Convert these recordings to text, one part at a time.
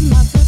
my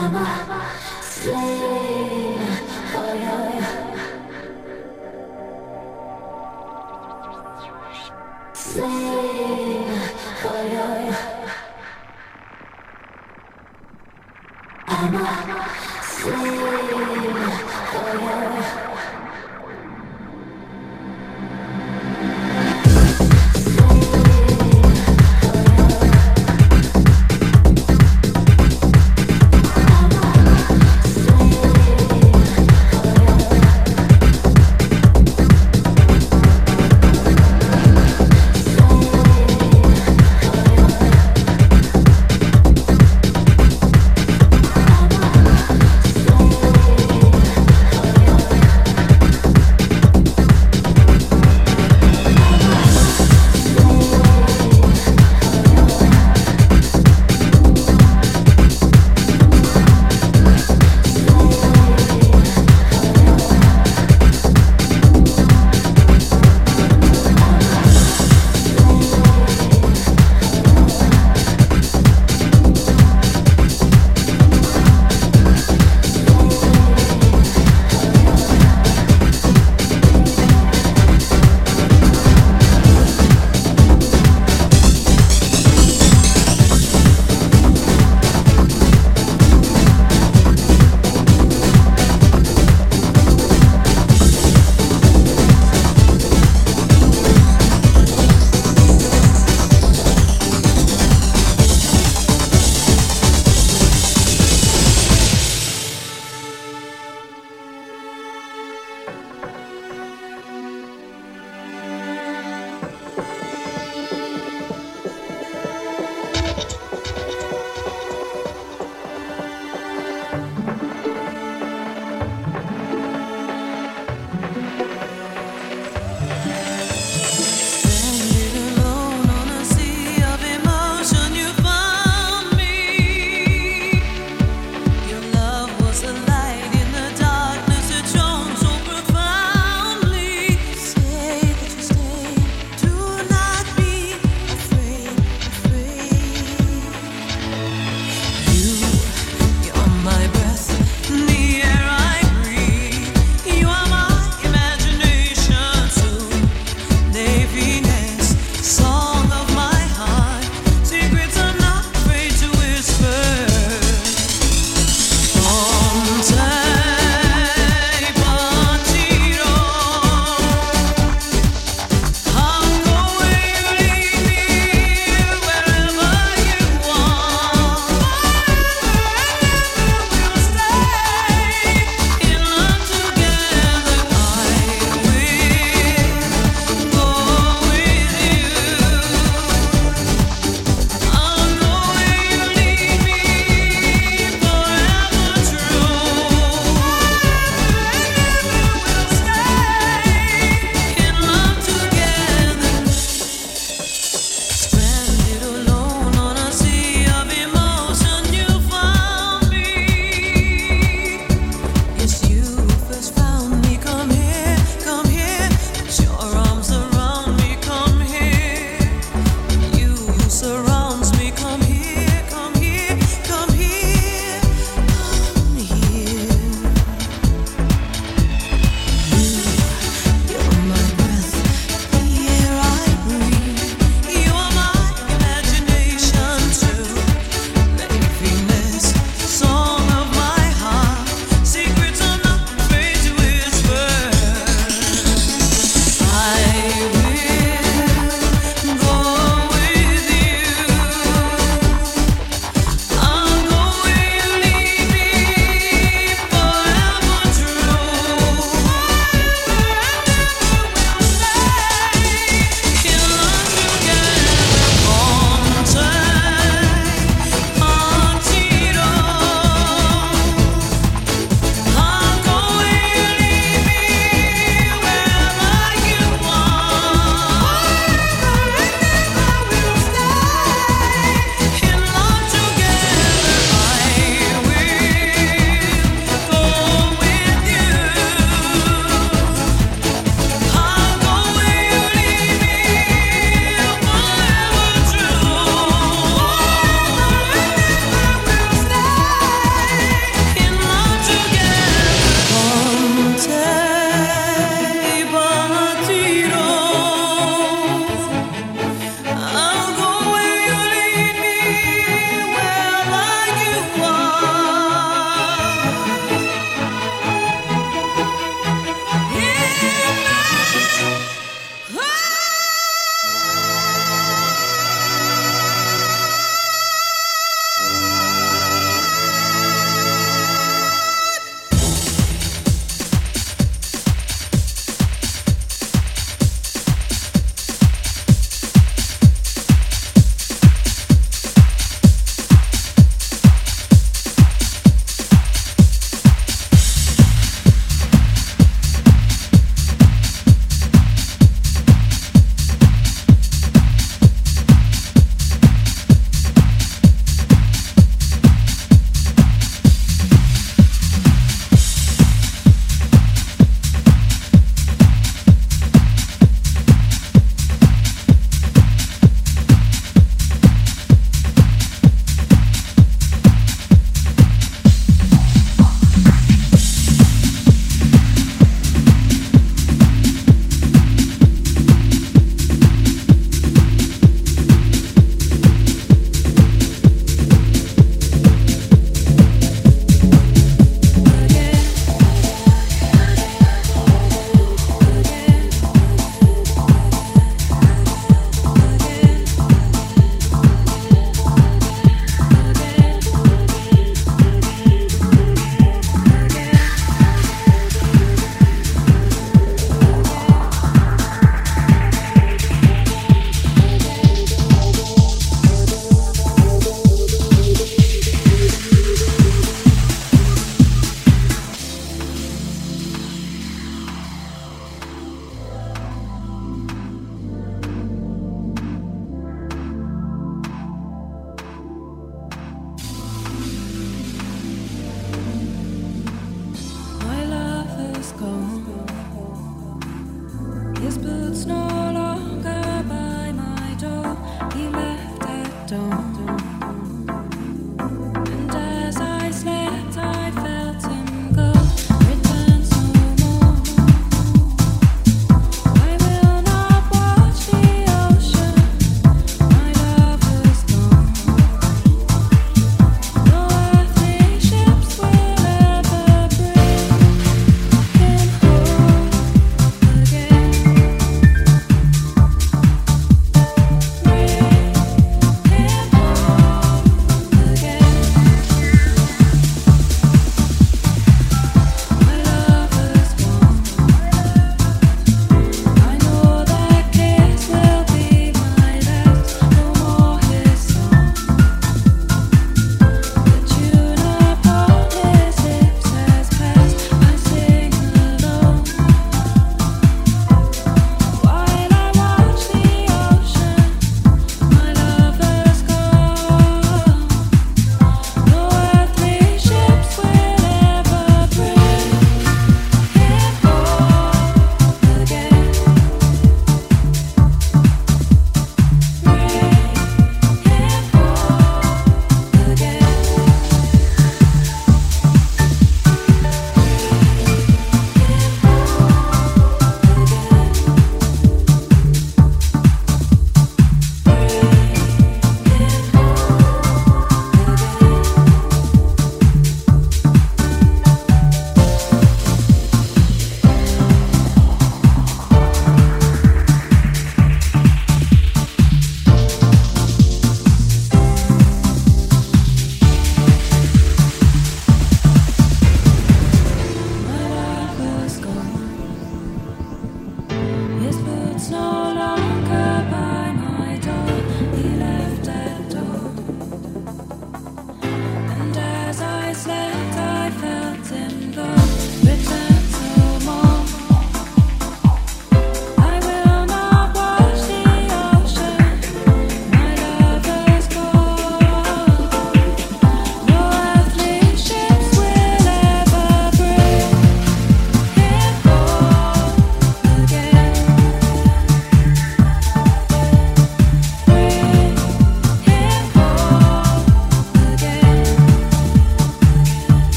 Mama, slave.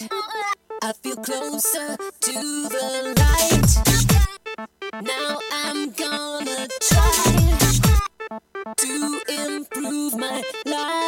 night. I feel closer to the light. Now I'm gonna try to improve my life.